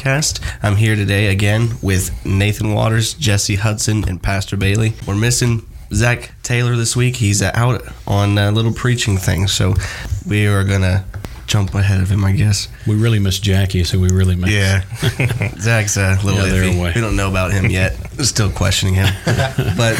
podcast. I'm here today again with Nathan Waters, Jesse Hudson, and Pastor Bailey. We're missing Zach Taylor this week. He's out on a little preaching thing, so we are gonna jump ahead of him, I guess. We really miss Jackie, so we really miss. Yeah, Zach's a little Yeah, iffy. We don't know about him yet. Still questioning him, but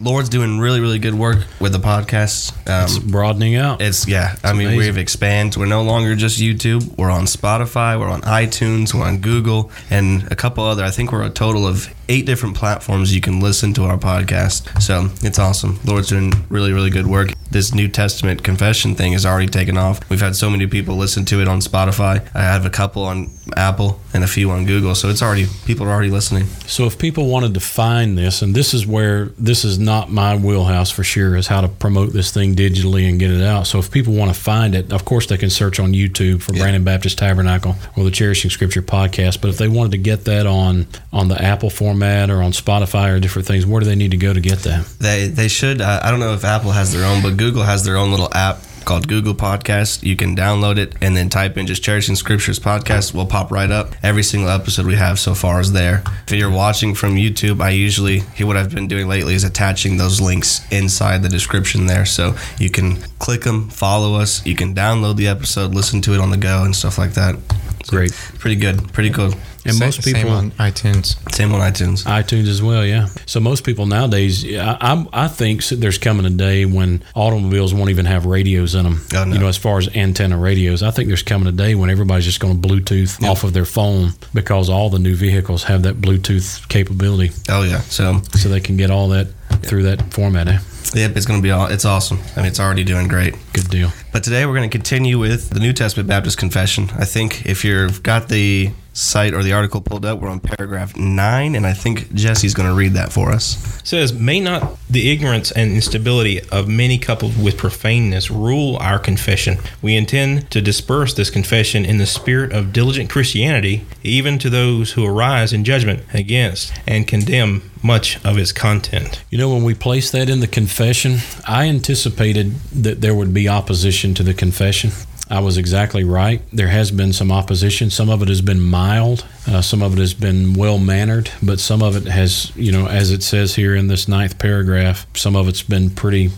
Lord's doing really, really good work with the podcast. Um, It's broadening out. It's yeah. I mean, amazing. we've expanded. We're no longer just YouTube. We're on Spotify. We're on iTunes. We're on Google and a couple other. I think we're a total of eight different platforms you can listen to our podcast. So it's awesome. Lord's doing really, really good work. This New Testament confession thing has already taken off. We've had so many people listen to it on Spotify. I have a couple on Apple and a few on Google. So it's already people are already listening. So if people wanted to find this, and this is where this is not my wheelhouse for sure, is how to promote this thing digitally and get it out. So if people want to find it, of course they can search on YouTube for Yeah. Brandon Baptist Tabernacle or the Cherishing Scripture podcast. But if they wanted to get that on on the Apple format or on Spotify or different things, where do they need to go to get that? They they should. Uh, I don't know if Apple has their own, but Google has their own little app called Google Podcast. You can download it and then type in just Cherishing Scriptures podcast. Will pop right up. Every single episode we have so far is there. If you're watching from YouTube, I usually what I've been doing lately is attaching those links inside the description there, so you can click them, follow us. You can download the episode, listen to it on the go, and stuff like that. So, Great. pretty good, pretty cool. And Sa- most people same on iTunes. Same on iTunes. iTunes as well, yeah. So most people nowadays, I, I, I think there's coming a day when automobiles won't even have radios in them. Oh, no. You know, as far as antenna radios, I think there's coming a day when everybody's just going to Bluetooth off of their phone because all the new vehicles have that Bluetooth capability, Oh yeah, so so they can get all that through that format. Eh? yep, it's gonna be all. It's awesome. I mean, it's already doing great. Good deal. But today we're going to continue with the New Testament Baptist Confession. I think if you've got the site or the article pulled up, we're on paragraph nine, and I think Jesse's going to read that for us. says, May not the ignorance and instability of many coupled with profaneness rule our confession. We intend to disperse this confession in the spirit of diligent Christianity, even to those who arise in judgment against and condemn much of its content. You know, when we placed that in the confession, I anticipated that there would be opposition to the confession. I was exactly right. There has been some opposition. Some of it has been mild. Uh, some of it has been well mannered, but some of it has, you know, as it says here in this ninth paragraph, some of it's been pretty,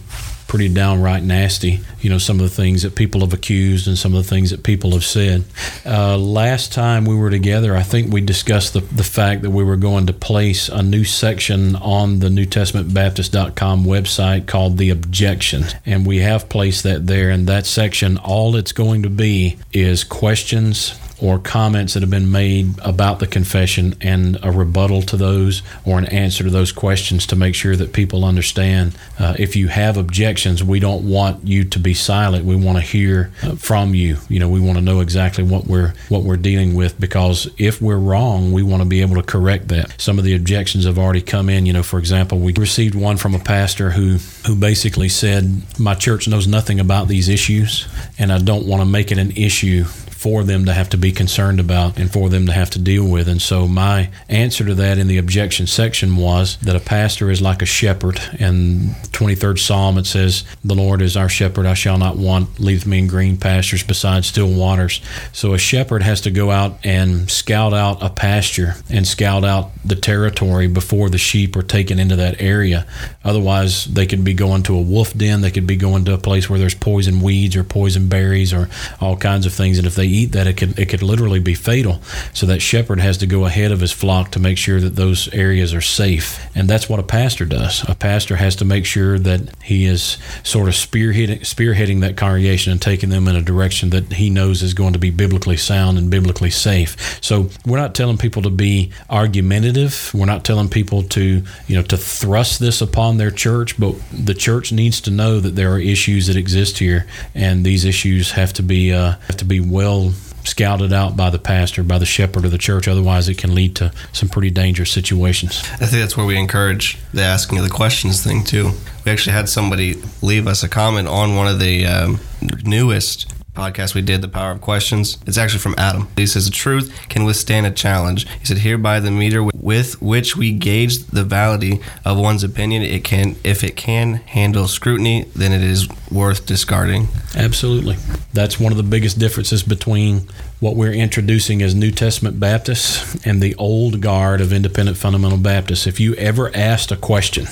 pretty downright nasty. You know, some of the things that people have accused and some of the things that people have said. Uh, last time we were together, I think we discussed the, the fact that we were going to place a new section on the New Testament Baptist.com website called The Objection. And we have placed that there. And that section, all it's going to be is questions or comments that have been made about the confession and a rebuttal to those or an answer to those questions to make sure that people understand. Uh, if you have objections, we don't want you to be silent. We want to hear uh, from you. You know, we want to know exactly what we're what we're dealing with because if we're wrong, we want to be able to correct that. Some of the objections have already come in. You know, for example, we received one from a pastor who who basically said, "My church knows nothing about these issues, and I don't want to make it an issue." For them to have to be concerned about and for them to have to deal with. And so my answer to that in the objection section was that a pastor is like a shepherd. And 23rd Psalm it says, "The Lord is our shepherd; I shall not want. Leadeth me in green pastures beside still waters." So a shepherd has to go out and scout out a pasture and scout out the territory before the sheep are taken into that area. Otherwise, they could be going to a wolf den. They could be going to a place where there's poison weeds or poison berries or all kinds of things. And if they eat that, it could it could literally be fatal. So that shepherd has to go ahead of his flock to make sure that those areas are safe. And that's what a pastor does. A pastor has to make sure that he is sort of spearheading spearheading that congregation and taking them in a direction that he knows is going to be biblically sound and biblically safe. So we're not telling people to be argumentative. We're not telling people to you know to thrust this upon their church, but the church needs to know that there are issues that exist here, and these issues have to be uh, have to be well scouted out by the pastor, by the shepherd of the church. Otherwise, it can lead to some pretty dangerous situations. I think that's where we encourage the asking of the questions thing too. We actually had somebody leave us a comment on one of the um, newest podcasts we did, The Power of Questions. It's actually from Adam. He says, The truth can withstand a challenge. He said, Hereby the meter with which we gauge the validity of one's opinion, it can, if it can handle scrutiny, then it is worth discarding. Absolutely. That's one of the biggest differences between what we're introducing as New Testament Baptists and the old guard of independent fundamental Baptists. If you ever asked a question,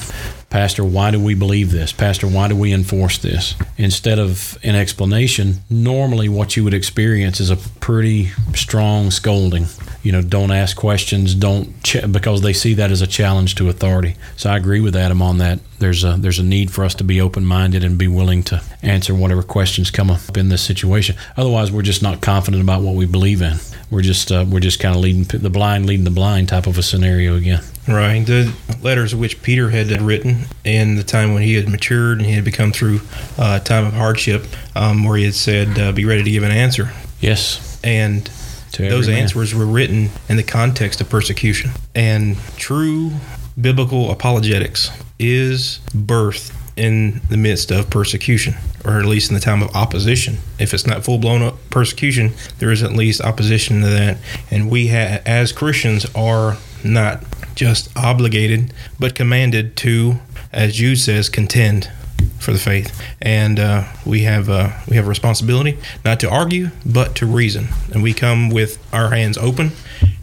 Pastor, why do we believe this? Pastor, why do we enforce this? Instead of an explanation, normally what you would experience is a pretty strong scolding. You know, don't ask questions, don't ch- because they see that as a challenge to authority. So I agree with Adam on that. There's a there's a need for us to be open minded and be willing to answer whatever questions come up in this situation. Otherwise, we're just not confident about what we believe in. We're just uh, we're just kind of leading the blind leading the blind type of a scenario again. Right. The letters which Peter had written in the time when he had matured and he had become through uh, a time of hardship, um, where he had said, uh, "Be ready to give an answer." Yes. And To those man. answers were written in the context of persecution. And true biblical apologetics is birthed in the midst of persecution, or at least in the time of opposition. If it's not full blown persecution, there is at least opposition to that. And we, ha- as Christians, are not just obligated, but commanded to, as Jude says, contend for the faith, and uh, we have uh, we have a responsibility not to argue, but to reason, and we come with our hands open,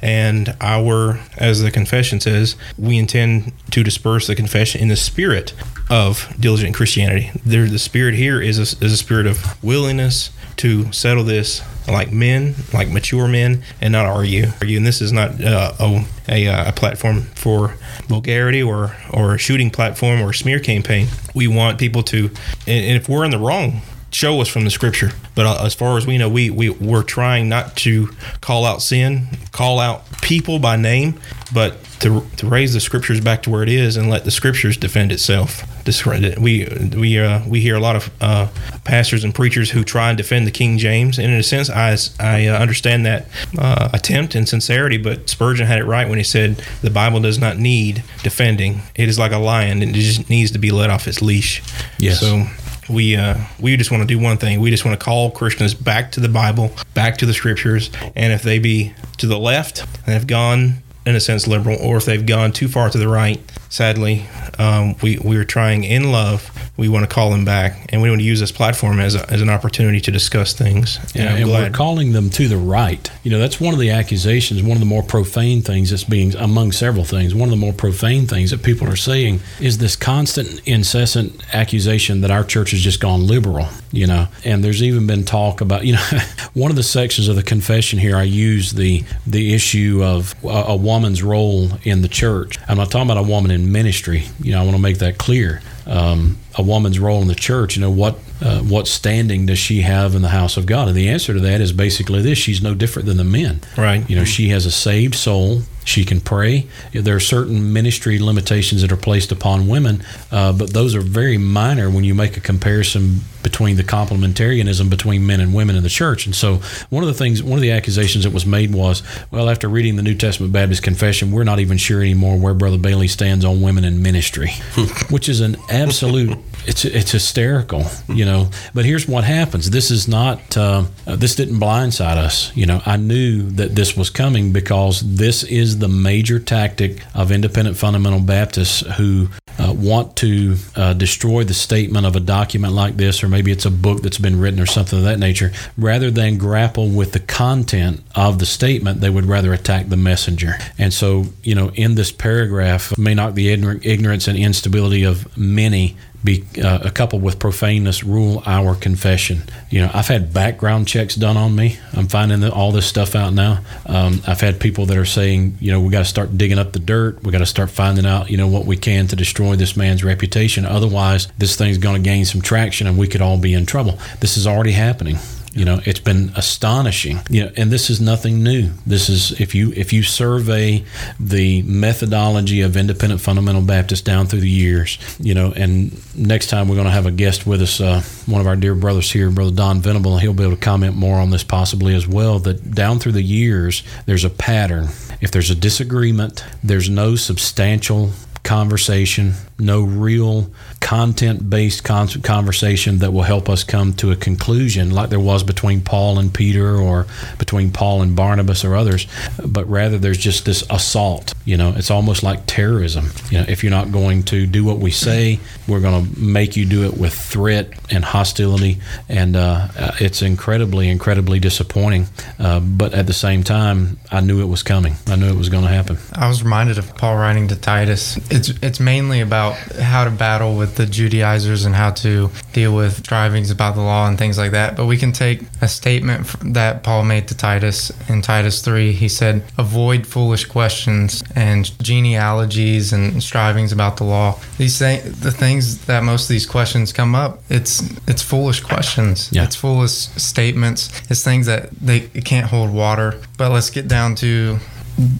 and our, as the confession says, we intend to disperse the confession in the spirit of diligent Christianity. There, the spirit here is a, is a spirit of willingness to settle this like men, like mature men, and not argue. Argue, And this is not uh, a, a, uh, a platform for vulgarity or, or a shooting platform or smear campaign. We want people to, and, and if we're in the wrong, show us from the scripture. But uh, as far as we know, we, we, we're trying not to call out sin, call out people by name, but to, to raise the scriptures back to where it is and let the scriptures defend itself. This- We we uh, we hear a lot of uh, pastors and preachers who try and defend the King James, and in a sense, I I uh, understand that uh, attempt and sincerity. But Spurgeon had it right when he said the Bible does not need defending; it is like a lion; it just needs to be let off its leash. Yes. So we uh, we just want to do one thing. We just want to call Christians back to the Bible, back to the Scriptures, and if they be to the left and have gone in a sense liberal, or if they've gone too far to the right, sadly, um, we we are trying in love. We want to call them back, and we want to use this platform as, a, as an opportunity to discuss things. Yeah, and we're calling them to the right. You know, that's one of the accusations, one of the more profane things that's being, among several things, one of the more profane things that people are saying is this constant, incessant accusation that our church has just gone liberal, you know. And there's even been talk about, you know, one of the sections of the confession here, I use the, the issue of a, a woman's role in the church. I'm not talking about a woman in ministry, you know, I want to make that clear. Um, a woman's role in the church, you know, what uh, what standing does she have in the house of God? And the answer to that is basically this: she's no different than the men. Right. You know, she has a saved soul. She can pray. There are certain ministry limitations that are placed upon women, uh, but those are very minor when you make a comparison between the complementarianism between men and women in the church. And so, one of the things, one of the accusations that was made was, well, after reading the New Testament Baptist Confession, we're not even sure anymore where Brother Bailey stands on women in ministry, which is an absolute. It's it's hysterical, you know. But here's what happens. This is not. Uh, this didn't blindside us. You know, I knew that this was coming because this is the major tactic of independent fundamental Baptists who uh, want to uh, destroy the statement of a document like this, or maybe it's a book that's been written or something of that nature. Rather than grapple with the content of the statement, they would rather attack the messenger. And so, you know, in this paragraph, may not the ignorance and instability of many be uh, coupled with profaneness rule our confession. You know, I've had background checks done on me. I'm finding that all this stuff out now. Um, I've had people that are saying, you know, we got to start digging up the dirt. We got to start finding out, you know, what we can to destroy this man's reputation. Otherwise, this thing's going to gain some traction, and we could all be in trouble. This is already happening. You know, it's been astonishing. You know, and this is nothing new. This is if you if you survey the methodology of independent fundamental Baptists down through the years, you know, and next time we're going to have a guest with us, uh, one of our dear brothers here, Brother Don Venable, and he'll be able to comment more on this possibly as well. That down through the years, there's a pattern. If there's a disagreement, there's no substantial conversation, no real content based conversation that will help us come to a conclusion like there was between Paul and Peter or between Paul and Barnabas or others, but rather there's just this assault. You know, it's almost like terrorism. You know, if you're not going to do what we say, we're going to make you do it with threat and hostility, and uh, it's incredibly, incredibly disappointing. Uh, but at the same time, I knew it was coming. I knew it was going to happen. I was reminded of Paul writing to Titus. It's it's mainly about how to battle with the Judaizers and how to deal with strivings about the law and things like that. But we can take a statement that Paul made to Titus in Titus 3. He said, Avoid foolish questions and genealogies and strivings about the law. These things, the things that most of these questions come up, it's it's foolish questions. Yeah. It's foolish statements. It's things that they it can't hold water. But let's get down to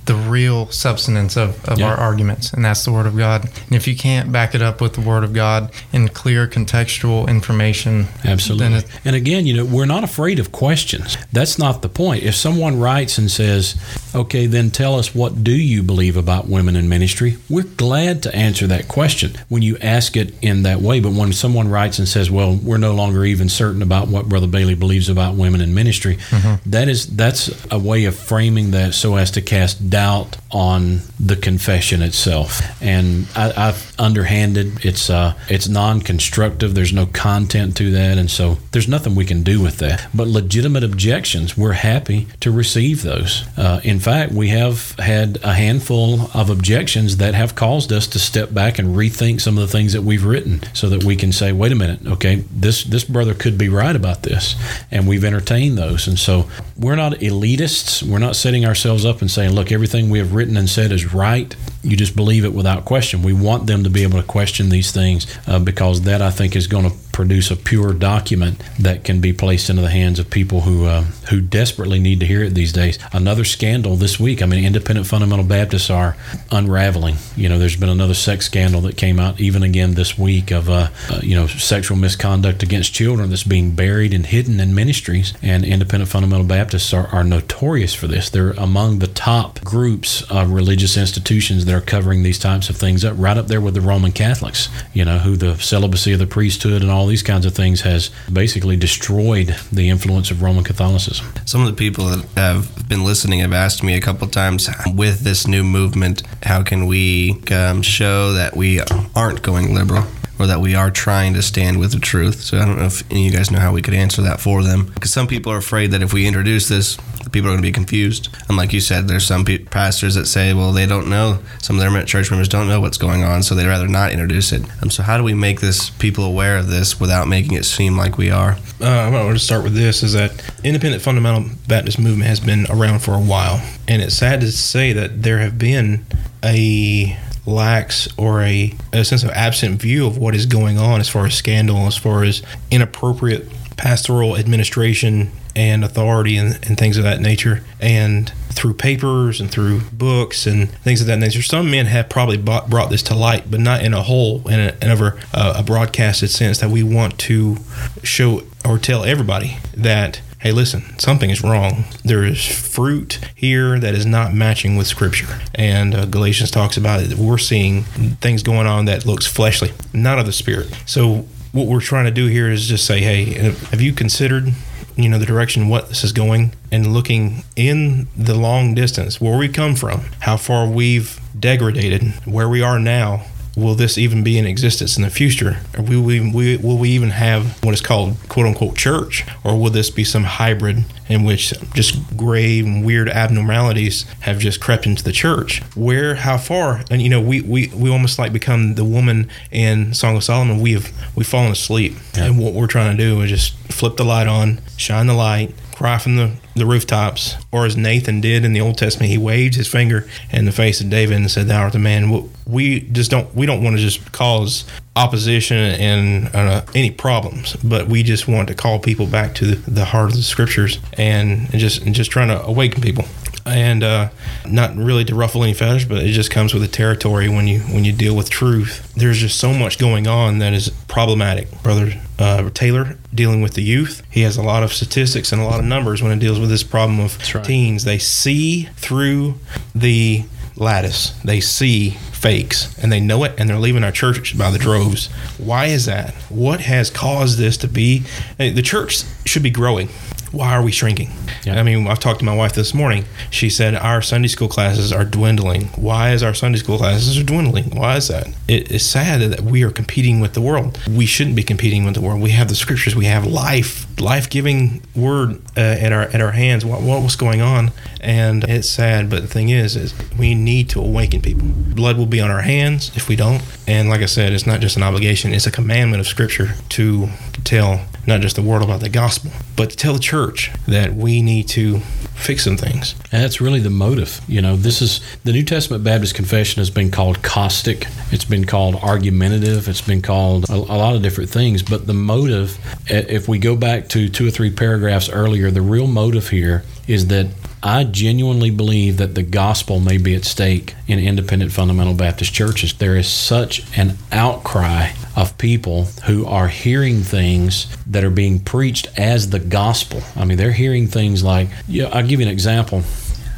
the real substance of, of Yeah. our arguments, and that's the Word of God. And if you can't back it up with the Word of God in clear contextual information, Absolutely. And again, you know, we're not afraid of questions. That's not the point. If someone writes and says, okay, then tell us what do you believe about women in ministry, we're glad to answer that question when you ask it in that way. But when someone writes and says, well, we're no longer even certain about what Brother Bailey believes about women in ministry, mm-hmm. that is that's a way of framing that so as to cast doubt on the confession itself. And I, I've underhanded. It's uh, it's non-constructive. There's no content to that, and so there's nothing we can do with that. But legitimate objections, we're happy to receive those. Uh, in fact, we have had a handful of objections that have caused us to step back and rethink some of the things that we've written, so that we can say, wait a minute, okay, this this brother could be right about this, and we've entertained those. And so we're not elitists. We're not setting ourselves up and saying, look, everything we have written and said is right. You just believe it without question. We want them to be able to question these things uh, because that I think is going to produce a pure document that can be placed into the hands of people who uh, who desperately need to hear it these days. Another scandal this week. I mean, independent fundamental Baptists are unraveling. You know, there's been another sex scandal that came out even again this week of uh, uh, you know sexual misconduct against children that's being buried and hidden in ministries. And independent fundamental Baptists are, are notorious for this. They're among the top groups of religious institutions that are covering these types of things up right up there with the Roman Catholics. You know, who the celibacy of the priesthood and all these kinds of things has basically destroyed the influence of Roman Catholicism. Some of the people that have been listening have asked me a couple times with this new movement, how can we um, show that we aren't going liberal or that we are trying to stand with the truth? So I don't know if any of you guys know how we could answer that for them. Because some people are afraid that if we introduce this, people are going to be confused. And like you said, there's some pe- pastors that say, well, they don't know. Some of their church members don't know what's going on, so they'd rather not introduce it. Um, so how do we make this people aware of this without making it seem like we are? uh, I want to start with this is that independent fundamental Baptist movement has been around for a while, and it's sad to say that there have been a lax or a, a sense of absent view of what is going on as far as scandal, as far as inappropriate pastoral administration and authority and, and things of that nature. And through papers and through books and things of that nature, some men have probably brought, brought this to light, but not in a whole, in, a, in over a broadcasted sense that we want to show or tell everybody that hey, listen, something is wrong. There is fruit here that is not matching with Scripture. And uh, Galatians talks about it. We're seeing things going on that looks fleshly, not of the Spirit. So what we're trying to do here is just say, hey, have you considered? You know the direction what this is going, and looking in the long distance where we come from, how far we've degraded, where we are now, will this even be in existence in the future? Or will we, we, will we even have what is called quote unquote church? Or will this be some hybrid in which just grave and weird abnormalities have just crept into the church? Where, how far? And you know, we, we, we almost like become the woman in Song of Solomon. We have we've fallen asleep. And what we're trying to do is just flip the light on, shine the light, cry from the, the rooftops, or as Nathan did in the Old Testament, he waved his finger in the face of David and said, "Thou art the man." We just don't we don't want to just cause opposition and uh, any problems, but we just want to call people back to the, heart of the scriptures and, just and just trying to awaken people. And uh, not really to ruffle any feathers, but it just comes with the territory when you when you deal with truth. There's just so much going on that is problematic, brother. Uh, Taylor dealing with the youth, he has a lot of statistics and a lot of numbers when it deals with this problem of right. teens. They see through the lattice. They see fakes and they know it and they're leaving our church by the droves. Why is that? What has caused this to be? The church should be growing. Why are we shrinking? Yeah. I mean, I've talked to my wife this morning. She said our Sunday school classes are dwindling. Why is our Sunday school classes are dwindling? Why is that? It is sad that we are competing with the world. We shouldn't be competing with the world. We have the scriptures. We have life, life-giving word uh, at our at our hands. What what was going on? And it's sad, but the thing is, is we need to awaken people. Blood will be on our hands if we don't. And like I said, it's not just an obligation; it's a commandment of Scripture to tell not just the world about the gospel, but to tell the church that we need to fix some things. And that's really the motive. You know, this is the New Testament Baptist Confession has been called caustic, it's been called argumentative, it's been called a, a lot of different things. But the motive, if we go back to two or three paragraphs earlier, the real motive here is that I genuinely believe that the gospel may be at stake in independent fundamental Baptist churches. There is such an outcry of people who are hearing things that are being preached as the gospel. I mean, they're hearing things like, yeah, I'll give you an example.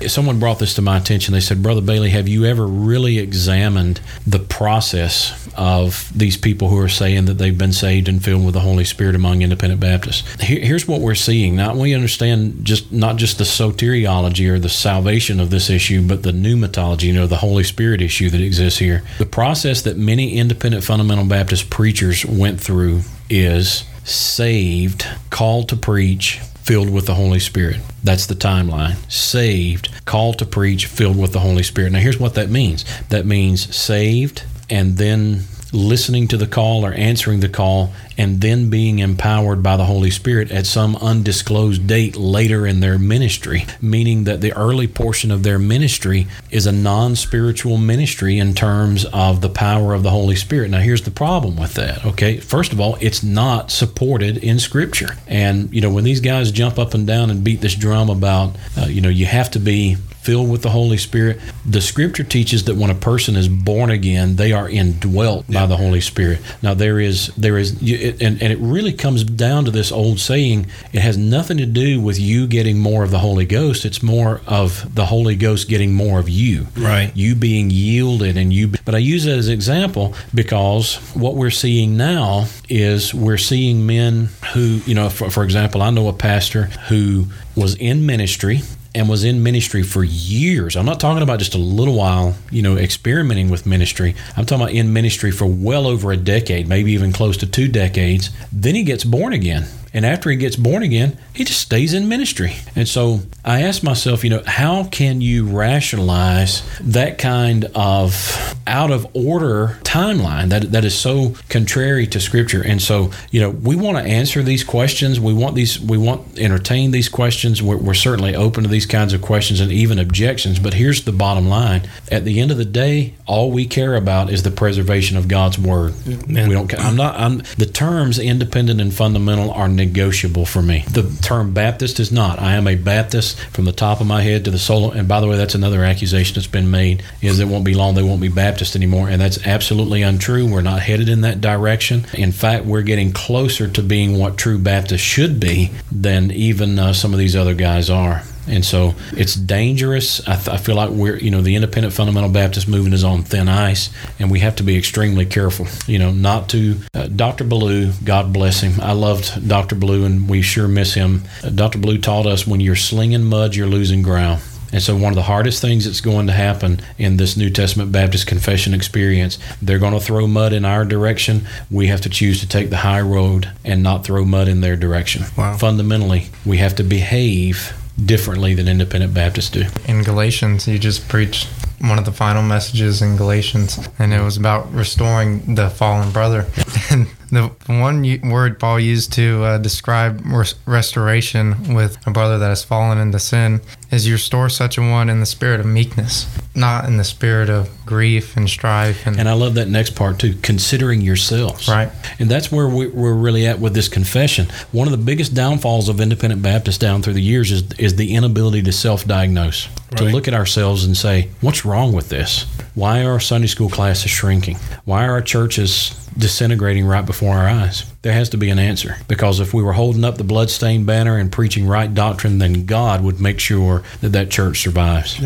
Someone brought this to my attention. They said, Brother Bailey, have you ever really examined the process of these people who are saying that they've been saved and filled with the Holy Spirit among independent Baptists? Here- here's what we're seeing. Now, we understand just not just the soteriology or the salvation of this issue, but the pneumatology, you know, the Holy Spirit issue that exists here. The process that many independent fundamental Baptist preachers went through is saved, called to preach, filled with the Holy Spirit. That's the timeline. Saved, called to preach, filled with the Holy Spirit. Now, here's what that means that means saved and then listening to the call or answering the call and then being empowered by the Holy Spirit at some undisclosed date later in their ministry, meaning that the early portion of their ministry is a non spiritual ministry in terms of the power of the Holy Spirit. Now, here's the problem with that, okay? First of all, it's not supported in Scripture. And, you know, when these guys jump up and down and beat this drum about, uh, you know, you have to be filled with the Holy Spirit. The scripture teaches that when a person is born again, they are indwelt by the Holy Spirit. Now there is there is and and it really comes down to this old saying. It has nothing to do with you getting more of the Holy Ghost. It's more of the Holy Ghost getting more of you. Right. You being yielded and you. But I use that as an example because what we're seeing now is we're seeing men who you know, for, for example, I know a pastor who was in ministry and was in ministry for years. I'm not talking about just a little while, you know, experimenting with ministry. I'm talking about in ministry for well over a decade, maybe even close to two decades. Then he gets born again. And after he gets born again, he just stays in ministry. And so I asked myself, you know, how can you rationalize that kind of out of order timeline that, that is so contrary to scripture? And so, you know, we want to answer these questions. We want these, we want to entertain these questions. We're, we're certainly open to these kinds of questions and even objections. But here's the bottom line at the end of the day, all we care about is the preservation of God's word. We don't care. I'm not, I'm, the terms independent and fundamental are negotiable for me. The term Baptist is not. I am a Baptist from the top of my head to the sole. And by the way, that's another accusation that's been made is it won't be long they won't be Baptist anymore, and that's absolutely untrue. We're not headed in that direction. In fact, we're getting closer to being what true Baptists should be than even uh, some of these other guys are. And so it's dangerous. I, th- I feel like we're, you know, the independent fundamental Baptist movement is on thin ice, and we have to be extremely careful, you know, not to. Uh, Dr. Ballou, God bless him. I loved Dr. Ballou, and we sure miss him. Uh, Dr. Ballou taught us when you're slinging mud, you're losing ground. And so, one of the hardest things that's going to happen in this New Testament Baptist confession experience, they're going to throw mud in our direction. We have to choose to take the high road and not throw mud in their direction. Wow. Fundamentally, we have to behave differently than independent Baptists do. in Galatians, you just preached one of the final messages in Galatians, and it was about restoring the fallen brother. And the one word Paul used to uh, describe res- restoration with a brother that has fallen into sin is you restore such a one in the spirit of meekness, not in the spirit of grief and strife. And, And I love that next part too, considering yourselves. Right. And that's where we, we're really at with this confession. One of the biggest downfalls of independent Baptists down through the years is, is the inability to self diagnose, to look at ourselves and say, what's wrong with this? Why are our Sunday school classes shrinking? Why are our churches disintegrating right before our eyes? There has to be an answer. Because if we were holding up the bloodstained banner and preaching right doctrine, then God would make sure that that church survives.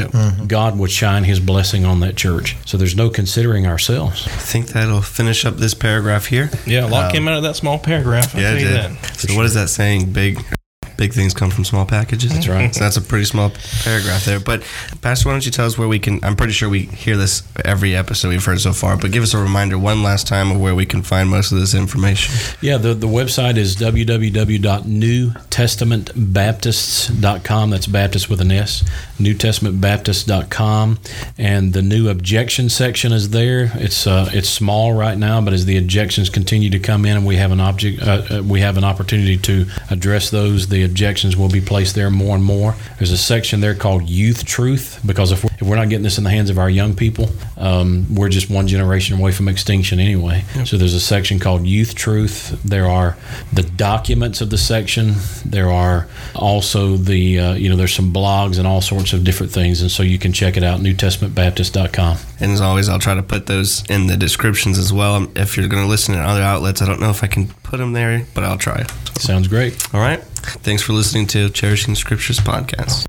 God would shine his blessing on that church. So there's no considering ourselves. I think that'll finish up this paragraph here. Yeah, a lot Um, came out of that small paragraph. I'll Yeah, tell it you did. that. So what is that saying? Big, big things come from small packages. That's right. So that's a pretty small paragraph there. But Pastor, why don't you tell us where we can? I'm pretty sure we hear this every episode we've heard so far, but give us a reminder one last time of where we can find most of this information. Yeah, the, the website is www.newtestamentbaptists.com. That's Baptist with an S. NewTestamentBaptist.com. And the new objection section is there. It's uh, it's small right now, but as the objections continue to come in and we have an object, uh, uh, we have an opportunity to address those, the objections will be placed there more and more. There's a section there called Youth Truth because if we're, if we're not getting this in the hands of our young people, um, we're just one generation away from extinction anyway. So there's a section called Youth Truth. There are the documents of the section. There are also the uh, you know there's some blogs and all sorts of different things, and so you can check it out newtestamentbaptist.com. And as always, I'll try to put those in the descriptions as well. Um, If you're going to listen to other outlets, I don't know if I can put them there, but I'll try. Sounds great. All right. Thanks for listening to Cherishing Scriptures podcast.